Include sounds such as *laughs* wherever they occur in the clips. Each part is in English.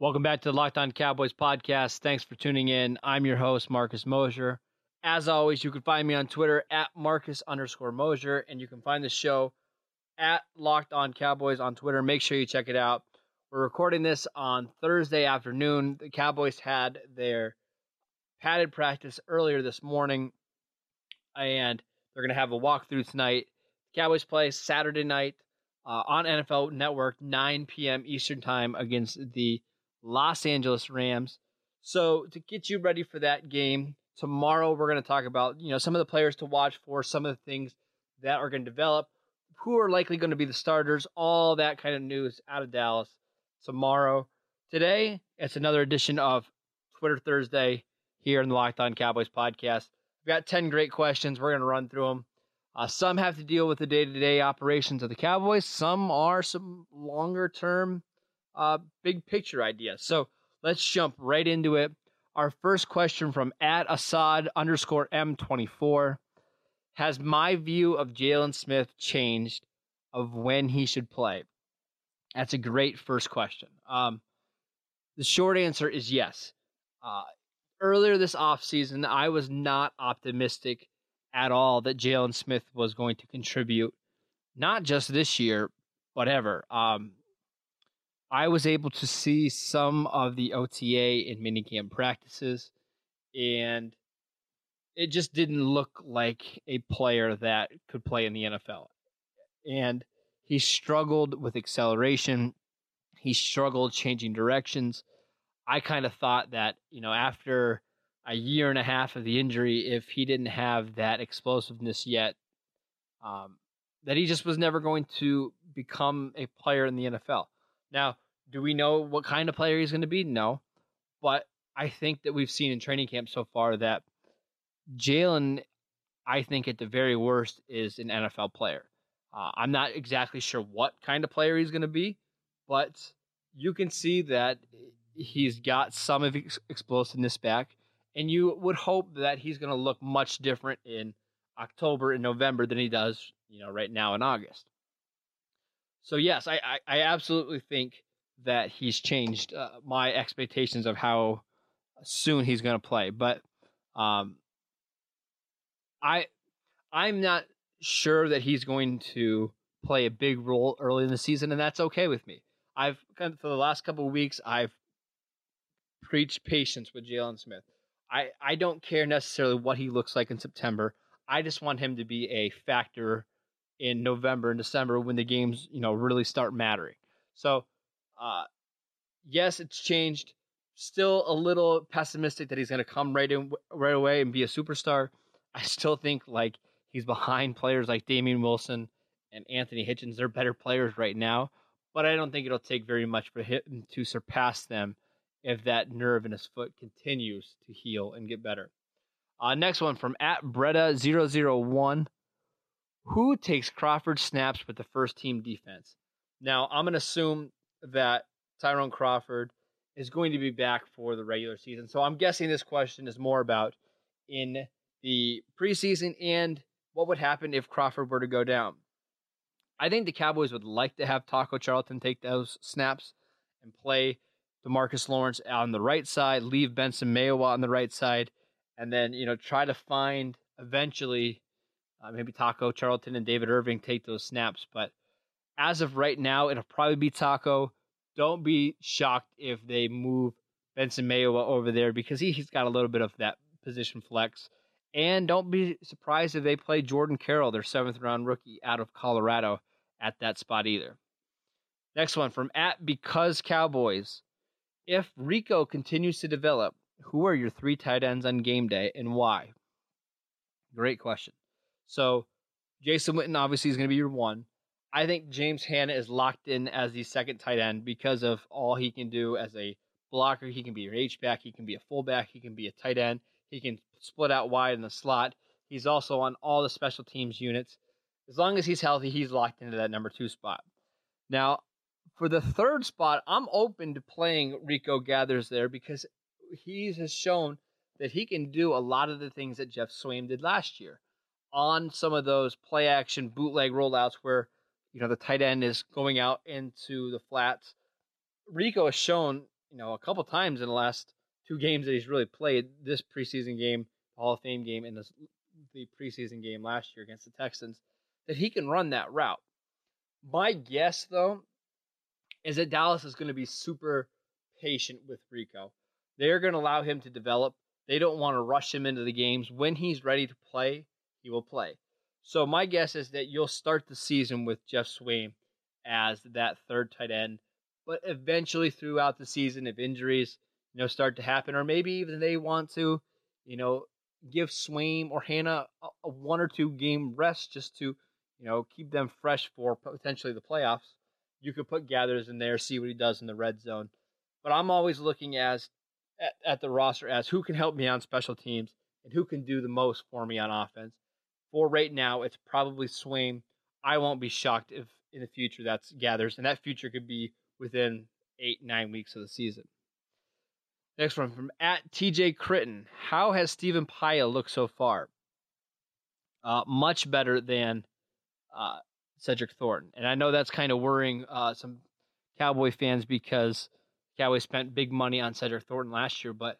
Welcome back to the Locked On Cowboys podcast. Thanks for tuning in. I'm your host, Marcus Mosher. As always, you can find me on Twitter at Marcus underscore Mosher, and you can find the show at Locked On Cowboys on Twitter. Make sure you check it out. We're recording this on Thursday afternoon. The Cowboys had their padded practice earlier this morning, and they're going to have a walkthrough tonight. The Cowboys play Saturday night uh, on NFL Network, 9 p.m. Eastern Time against the Los Angeles Rams. So to get you ready for that game, tomorrow we're going to talk about you know some of the players to watch for, some of the things that are going to develop, who are likely going to be the starters, all that kind of news out of Dallas tomorrow. Today, it's another edition of Twitter Thursday here in the Locked On Cowboys podcast. We've got 10 great questions. We're going to run through them. Uh, some have to deal with the day to day operations of the Cowboys, some are some longer term uh, big picture idea. So let's jump right into it. Our first question from at Assad underscore M24 Has my view of Jaylon Smith changed of when he should play? That's a great first question. Um, the short answer is yes. Uh, earlier this offseason, I was not optimistic at all that Jaylon Smith was going to contribute, not just this year, but ever. Um, I was able to see some of the OTA and minicamp practices, and it just didn't look like a player that could play in the NFL. And he struggled with acceleration. He struggled changing directions. I kind of thought that, you know, after a year and a half of the injury, if he didn't have that explosiveness yet, um, that he just was never going to become a player in the NFL. Now, do we know what kind of player he's going to be? No. But I think that we've seen in training camp so far that Jaylon, I think at the very worst, is an NFL player. Uh, I'm not exactly sure what kind of player he's going to be, but you can see that he's got some of his explosiveness back, and you would hope that he's going to look much different in October and November than he does, you know, right now in August. So yes, I, I, I absolutely think that he's changed uh, my expectations of how soon he's going to play. But um, I I'm not sure that he's going to play a big role early in the season, and that's okay with me. I've for the last couple of weeks I've preached patience with Jaylon Smith. I, I don't care necessarily what he looks like in September. I just want him to be a factor in November and December when the games, you know, really start mattering. So uh, yes, it's changed. Still a little pessimistic that he's going to come right in right away and be a superstar. I still think like he's behind players like Damien Wilson and Anthony Hitchens. They're better players right now, but I don't think it'll take very much for him to surpass them if that nerve in his foot continues to heal and get better. Uh, next one from at Bretta001. Who takes Crawford snaps with the first team defense? Now, I'm going to assume that Tyrone Crawford is going to be back for the regular season. So I'm guessing this question is more about in the preseason and what would happen if Crawford were to go down. I think the Cowboys would like to have Taco Charlton take those snaps and play Demarcus Lawrence on the right side, leave Benson Mayowa on the right side, and then you know try to find eventually uh, maybe Taco Charlton and David Irving take those snaps. But as of right now, it'll probably be Taco. Don't be shocked if they move Benson Mayowa over there because he's got a little bit of that position flex. And don't be surprised if they play Jordan Carrell, their seventh round rookie out of Colorado, at that spot either. Next one from at Because Cowboys. If Rico continues to develop, who are your three tight ends on game day and why? Great question. So Jason Witten obviously is going to be your one. I think James Hanna is locked in as the second tight end because of all he can do as a blocker. He can be your H back, he can be a fullback, he can be a tight end, he can split out wide in the slot. He's also on all the special teams units. As long as he's healthy, he's locked into that number two spot. Now, for the third spot, I'm open to playing Rico Gathers there because he has shown that he can do a lot of the things that Geoff Swaim did last year on some of those play action bootleg rollouts where you know, the tight end is going out into the flats. Rico has shown you know, a couple times in the last two games that he's really played this preseason game, Hall of Fame game, and this, the preseason game last year against the Texans, that he can run that route. My guess, though, is that Dallas is going to be super patient with Rico. They're going to allow him to develop. They don't want to rush him into the games. When he's ready to play, he will play. So my guess is that you'll start the season with Geoff Swaim as that third tight end, but eventually throughout the season, if injuries you know start to happen, or maybe even they want to, you know, give Swaim or Hanna a, a one or two game rest just to you know keep them fresh for potentially the playoffs. You could put Gathers in there, see what he does in the red zone. But I'm always looking as at, at the roster as who can help me on special teams and who can do the most for me on offense for right now, it's probably Swaim. I won't be shocked if in the future that's gathers, and that future could be within eight, nine weeks of the season. Next one from at TJ Critton. How has Stephen Paea looked so far? Uh, much better than uh, Cedric Thornton. And I know that's kind of worrying uh, some Cowboy fans because Cowboys spent big money on Cedric Thornton last year, but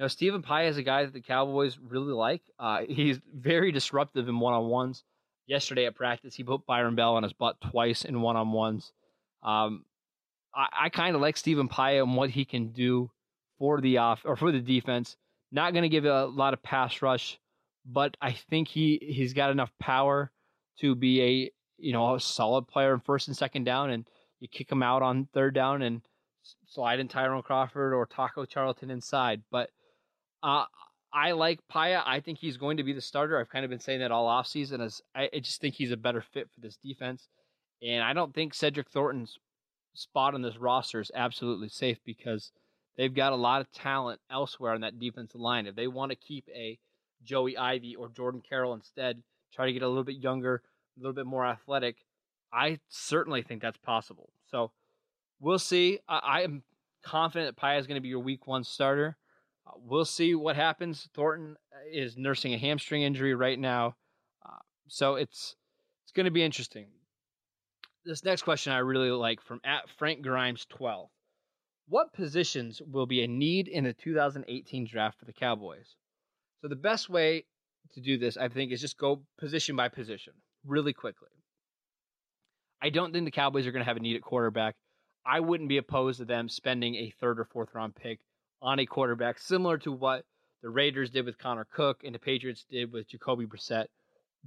know, Stephen Paea is a guy that the Cowboys really like. Uh, *laughs* he's very disruptive in one on ones. Yesterday at practice, he put Byron Bell on his butt twice in one on ones. Um, I, I kind of like Stephen Paea and what he can do for the off or for the defense. Not going to give a lot of pass rush, but I think he he's got enough power to be a you know a solid player in first and second down, and you kick him out on third down and slide in Tyrone Crawford or Taco Charlton inside. But uh, I like Paea. I think he's going to be the starter. I've kind of been saying that all offseason as I, I just think he's a better fit for this defense. And I don't think Cedric Thornton's spot on this roster is absolutely safe because they've got a lot of talent elsewhere on that defensive line. If they want to keep a Joey Ivie or Jordan Carrell instead, try to get a little bit younger, a little bit more athletic, I certainly think that's possible. So we'll see. I, I am confident that Paea is going to be your week one starter. Uh, we'll see what happens. Thornton uh, is nursing a hamstring injury right now, uh, so it's it's going to be interesting. This next question I really like from at Frank Grimes twelve. What positions will be a need in the 2018 draft for the Cowboys? So the best way to do this, I think, is just go position by position really quickly. I don't think the Cowboys are going to have a need at quarterback. I wouldn't be opposed to them spending a third or fourth round pick on a quarterback, similar to what the Raiders did with Connor Cook and the Patriots did with Jacoby Brissett.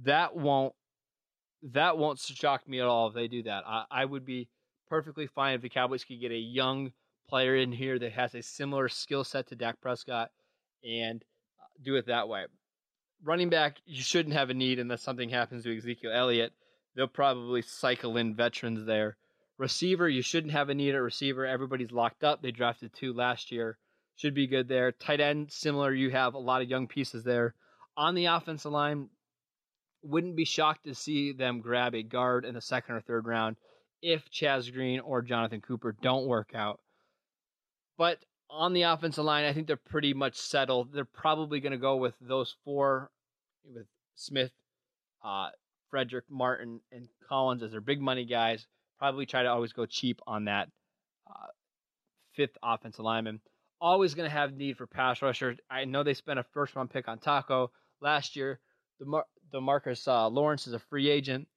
That won't that won't shock me at all if they do that. I, I would be perfectly fine if the Cowboys could get a young player in here that has a similar skill set to Dak Prescott and uh, do it that way. Running back, you shouldn't have a need unless something happens to Ezekiel Elliott. They'll probably cycle in veterans there. Receiver, you shouldn't have a need at receiver. Everybody's locked up. They drafted two last year should be good there. Tight end, similar. You have a lot of young pieces there. On the offensive line, wouldn't be shocked to see them grab a guard in the second or third round if Chaz Green or Jonathan Cooper don't work out. But on the offensive line, I think they're pretty much settled. They're probably going to go with those four, with Smith, uh, Frederick, Martin, and Collins as their big money guys. Probably try to always go cheap on that uh, fifth offensive lineman always going to have need for pass rusher. I know they spent a first round pick on Taco last year. The Mar- Demarcus uh, Lawrence is a free agent.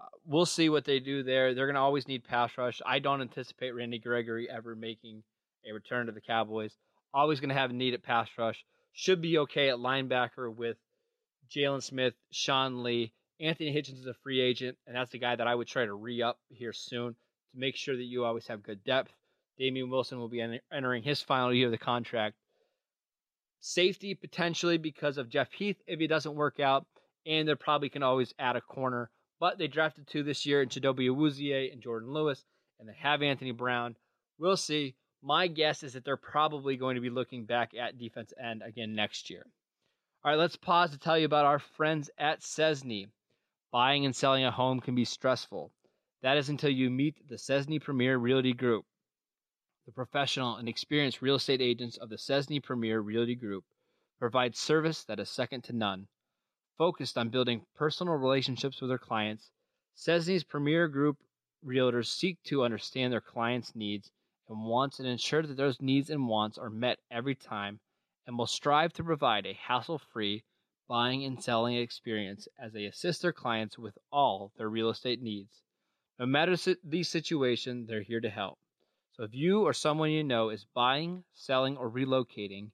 Uh, we'll see what they do there. They're going to always need pass rush. I don't anticipate Randy Gregory ever making a return to the Cowboys. Always going to have need at pass rush. Should be okay at linebacker with Jaylon Smith, Sean Lee. Anthony Hitchens is a free agent, and that's the guy that I would try to re up here soon to make sure that you always have good depth. Damien Wilson will be entering his final year of the contract. Safety potentially because of Jeff Heath if he doesn't work out, and they probably can always add a corner. But they drafted two this year in Chidobe Awuzie and Jourdan Lewis, and they have Anthony Brown. We'll see. My guess is that they're probably going to be looking back at defense end again next year. All right, let's pause to tell you about our friends at Cesny. Buying and selling a home can be stressful. That is until you meet the Cesny Premier Realty Group. The professional and experienced real estate agents of the Cesny Premier Realty Group provide service that is second to none. Focused on building personal relationships with their clients, Cesny's Premier Group realtors seek to understand their clients' needs and wants and ensure that those needs and wants are met every time and will strive to provide a hassle free buying and selling experience as they assist their clients with all their real estate needs. No matter the situation, they're here to help. So if you or someone you know is buying, selling, or relocating,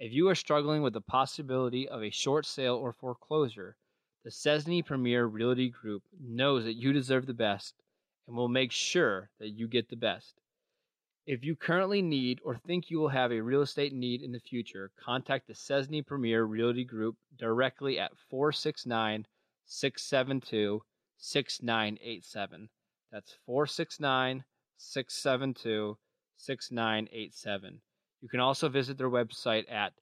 if you are struggling with the possibility of a short sale or foreclosure, the Cesny Premier Realty Group knows that you deserve the best and will make sure that you get the best. If you currently need or think you will have a real estate need in the future, contact the Cesny Premier Realty Group directly at 469 672 6987. That's 469 672 6987. You can also visit their website at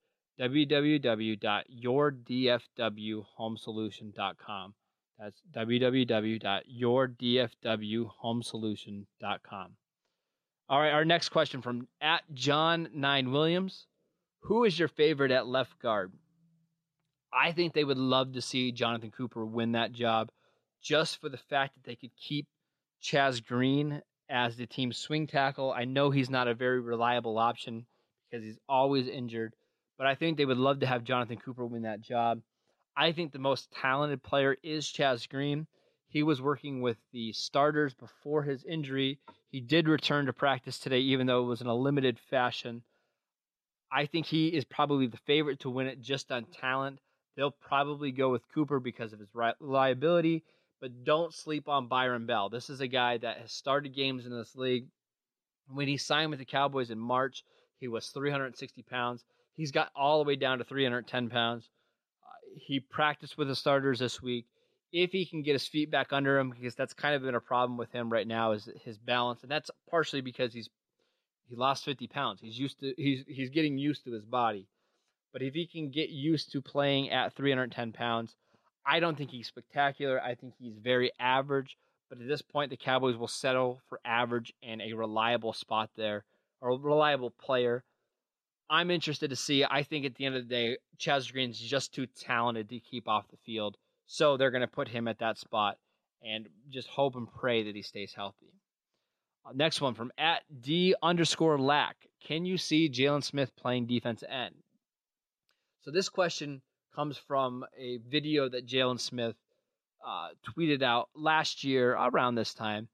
www.yourdfwhomesolution.com. That's www.yourdfwhomesolution.com. All right, our next question from at John Nine Williams. Who is your favorite at left guard? I think they would love to see Jonathan Cooper win that job just for the fact that they could keep Chaz Green as the team's swing tackle. I know he's not a very reliable option because he's always injured, but I think they would love to have Jonathan Cooper win that job. I think the most talented player is Chaz Green. He was working with the starters before his injury. He did return to practice today, even though it was in a limited fashion. I think he is probably the favorite to win it just on talent. They'll probably go with Cooper because of his reliability, but don't sleep on Byron Bell. This is a guy that has started games in this league. When he signed with the Cowboys in March, he was 360 pounds. He's got all the way down to 310 pounds. Uh, he practiced with the starters this week if he can get his feet back under him, because that's kind of been a problem with him right now, is his balance, and that's partially because he's he lost 50 pounds. He's used to he's he's getting used to his body, but if he can get used to playing at 310 pounds, I don't think he's spectacular. I think he's very average. But at this point, the Cowboys will settle for average and a reliable spot there, or a reliable player. I'm interested to see. I think at the end of the day, Chaz Green's just too talented to keep off the field. So they're going to put him at that spot and just hope and pray that he stays healthy. Uh, next one from at D underscore lack. Can you see Jaylon Smith playing defense end? So this question comes from a video that Jaylon Smith uh, tweeted out last year around this time.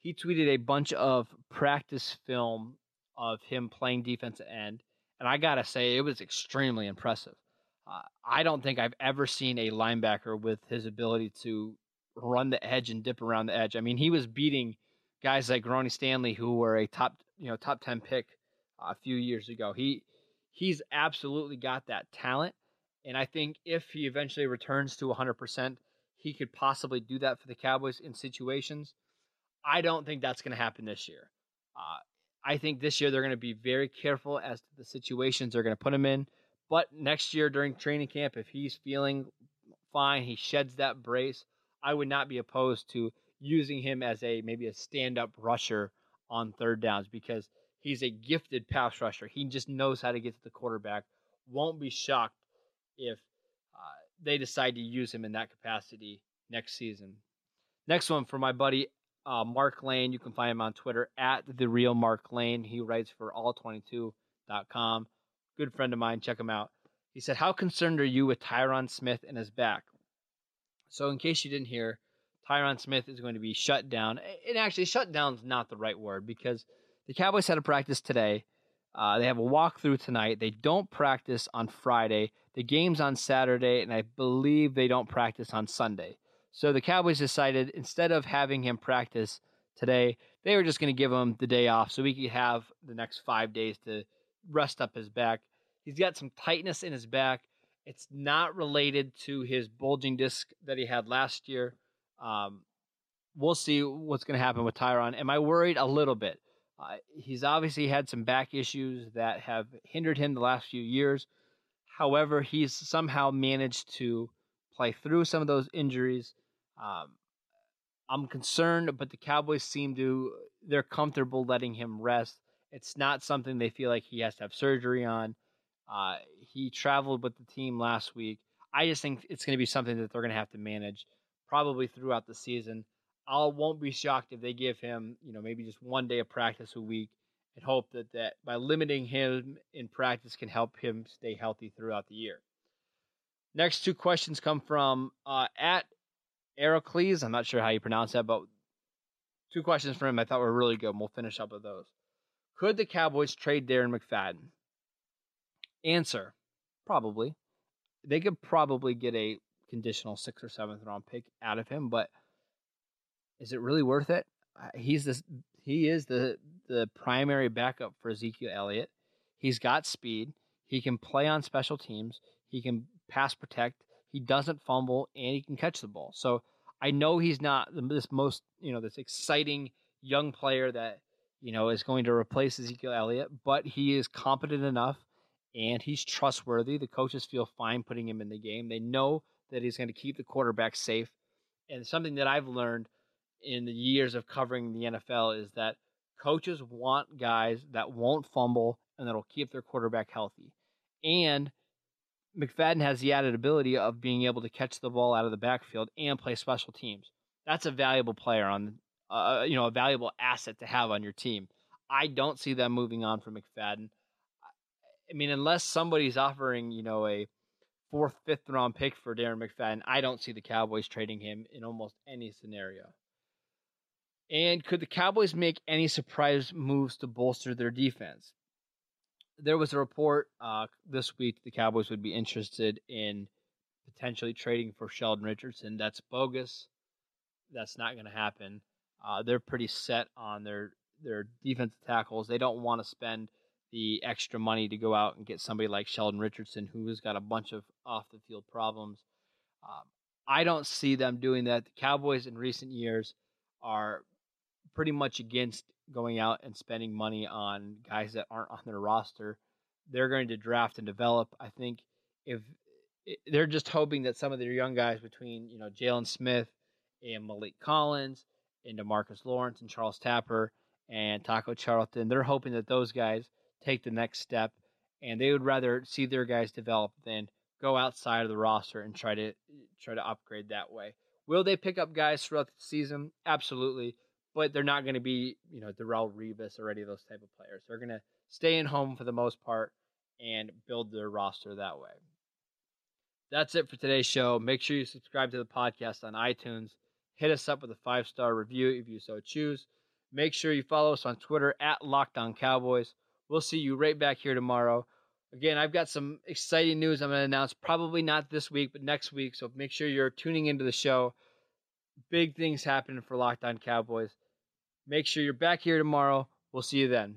He tweeted a bunch of practice film of him playing defensive end, and I gotta say it was extremely impressive. Uh, I don't think I've ever seen a linebacker with his ability to run the edge and dip around the edge. I mean, he was beating guys like Ronnie Stanley, who were a top, you know, top ten pick a few years ago. He he's absolutely got that talent, and I think if he eventually returns to 100%, he could possibly do that for the Cowboys in situations. I don't think that's going to happen this year. Uh, I think this year they're going to be very careful as to the situations they're going to put him in. But next year during training camp, if he's feeling fine, he sheds that brace, I would not be opposed to using him as a maybe a stand up rusher on third downs because he's a gifted pass rusher. He just knows how to get to the quarterback. Won't be shocked if uh, they decide to use him in that capacity next season. Next one for my buddy uh, Mark Lane. You can find him on Twitter at the real Mark Lane. He writes for all22.com good friend of mine. Check him out. He said, How concerned are you with Tyron Smith and his back? So, in case you didn't hear, Tyron Smith is going to be shut down. And actually, shut down is not the right word because the Cowboys had a practice today. Uh, they have a walkthrough tonight. They don't practice on Friday. The game's on Saturday, and I believe they don't practice on Sunday. So the Cowboys decided instead of having him practice today, they were just going to give him the day off so he could have the next five days to rest up his back. He's got some tightness in his back. It's not related to his bulging disc that he had last year. Um, we'll see what's going to happen with Tyron. Am I worried? A little bit. Uh, he's obviously had some back issues that have hindered him the last few years. However, he's somehow managed to play through some of those injuries. Um, I'm concerned, but the Cowboys seem to they're comfortable letting him rest. It's not something they feel like he has to have surgery on. Uh, he traveled with the team last week. I just think it's going to be something that they're going to have to manage probably throughout the season. I won't be shocked if they give him, you know, maybe just one day of practice a week and hope that, that by limiting him in practice can help him stay healthy throughout the year. Next two questions come from uh, at Heracles. I'm not sure how you pronounce that, but two questions from him I thought were really good. And we'll finish up with those. Could the Cowboys trade Darren McFadden? Answer: Probably. They could probably get a conditional sixth or seventh round pick out of him, but is it really worth it? He's this. He is the the primary backup for Ezekiel Elliott. He's got speed. He can play on special teams. He can pass protect. He doesn't fumble, and he can catch the ball. So I know he's not this most you know this exciting young player that you know is going to replace Ezekiel Elliott, but he is competent enough and he's trustworthy. The coaches feel fine putting him in the game. They know that he's going to keep the quarterback safe. And something that I've learned in the years of covering the NFL is that coaches want guys that won't fumble and that'll keep their quarterback healthy. And McFadden has the added ability of being able to catch the ball out of the backfield and play special teams. That's a valuable player on, uh, you know, a valuable asset to have on your team. I don't see them moving on from McFadden. I mean, unless somebody's offering, you know, a fourth, fifth round pick for Darren McFadden, I don't see the Cowboys trading him in almost any scenario. And could the Cowboys make any surprise moves to bolster their defense? There was a report uh, this week the Cowboys would be interested in potentially trading for Sheldon Richardson. That's bogus. That's not going to happen. Uh, they're pretty set on their their defensive tackles. They don't want to spend the extra money to go out and get somebody like Sheldon Richardson, who has got a bunch of off the field problems. Um, I don't see them doing that. The Cowboys in recent years are pretty much against going out and spending money on guys that aren't on their roster. They're going to draft and develop. I think if eh, they're just hoping that some of their young guys between you know Jaylon Smith and Maliek Collins and Demarcus Lawrence and Charles Tapper and Taco Charlton, they're hoping that those guys take the next step, and they would rather see their guys develop than go outside of the roster and try to eh, try to upgrade that way. Will they pick up guys throughout the season? Absolutely, but they're not going to be you know Darrelle Revis or any of those type of players. They're going to stay in home for the most part and build their roster that way. That's it for today's show. Make sure you subscribe to the podcast on iTunes. Hit us up with a five star review if you so choose. Make sure you follow us on Twitter at Locked On Cowboys. We'll see you right back here tomorrow. Again, I've got some exciting news I'm going to announce, probably not this week, but next week. So make sure you're tuning into the show. Big things happening for Locked On Cowboys. Make sure you're back here tomorrow. We'll see you then.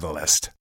Catalyst.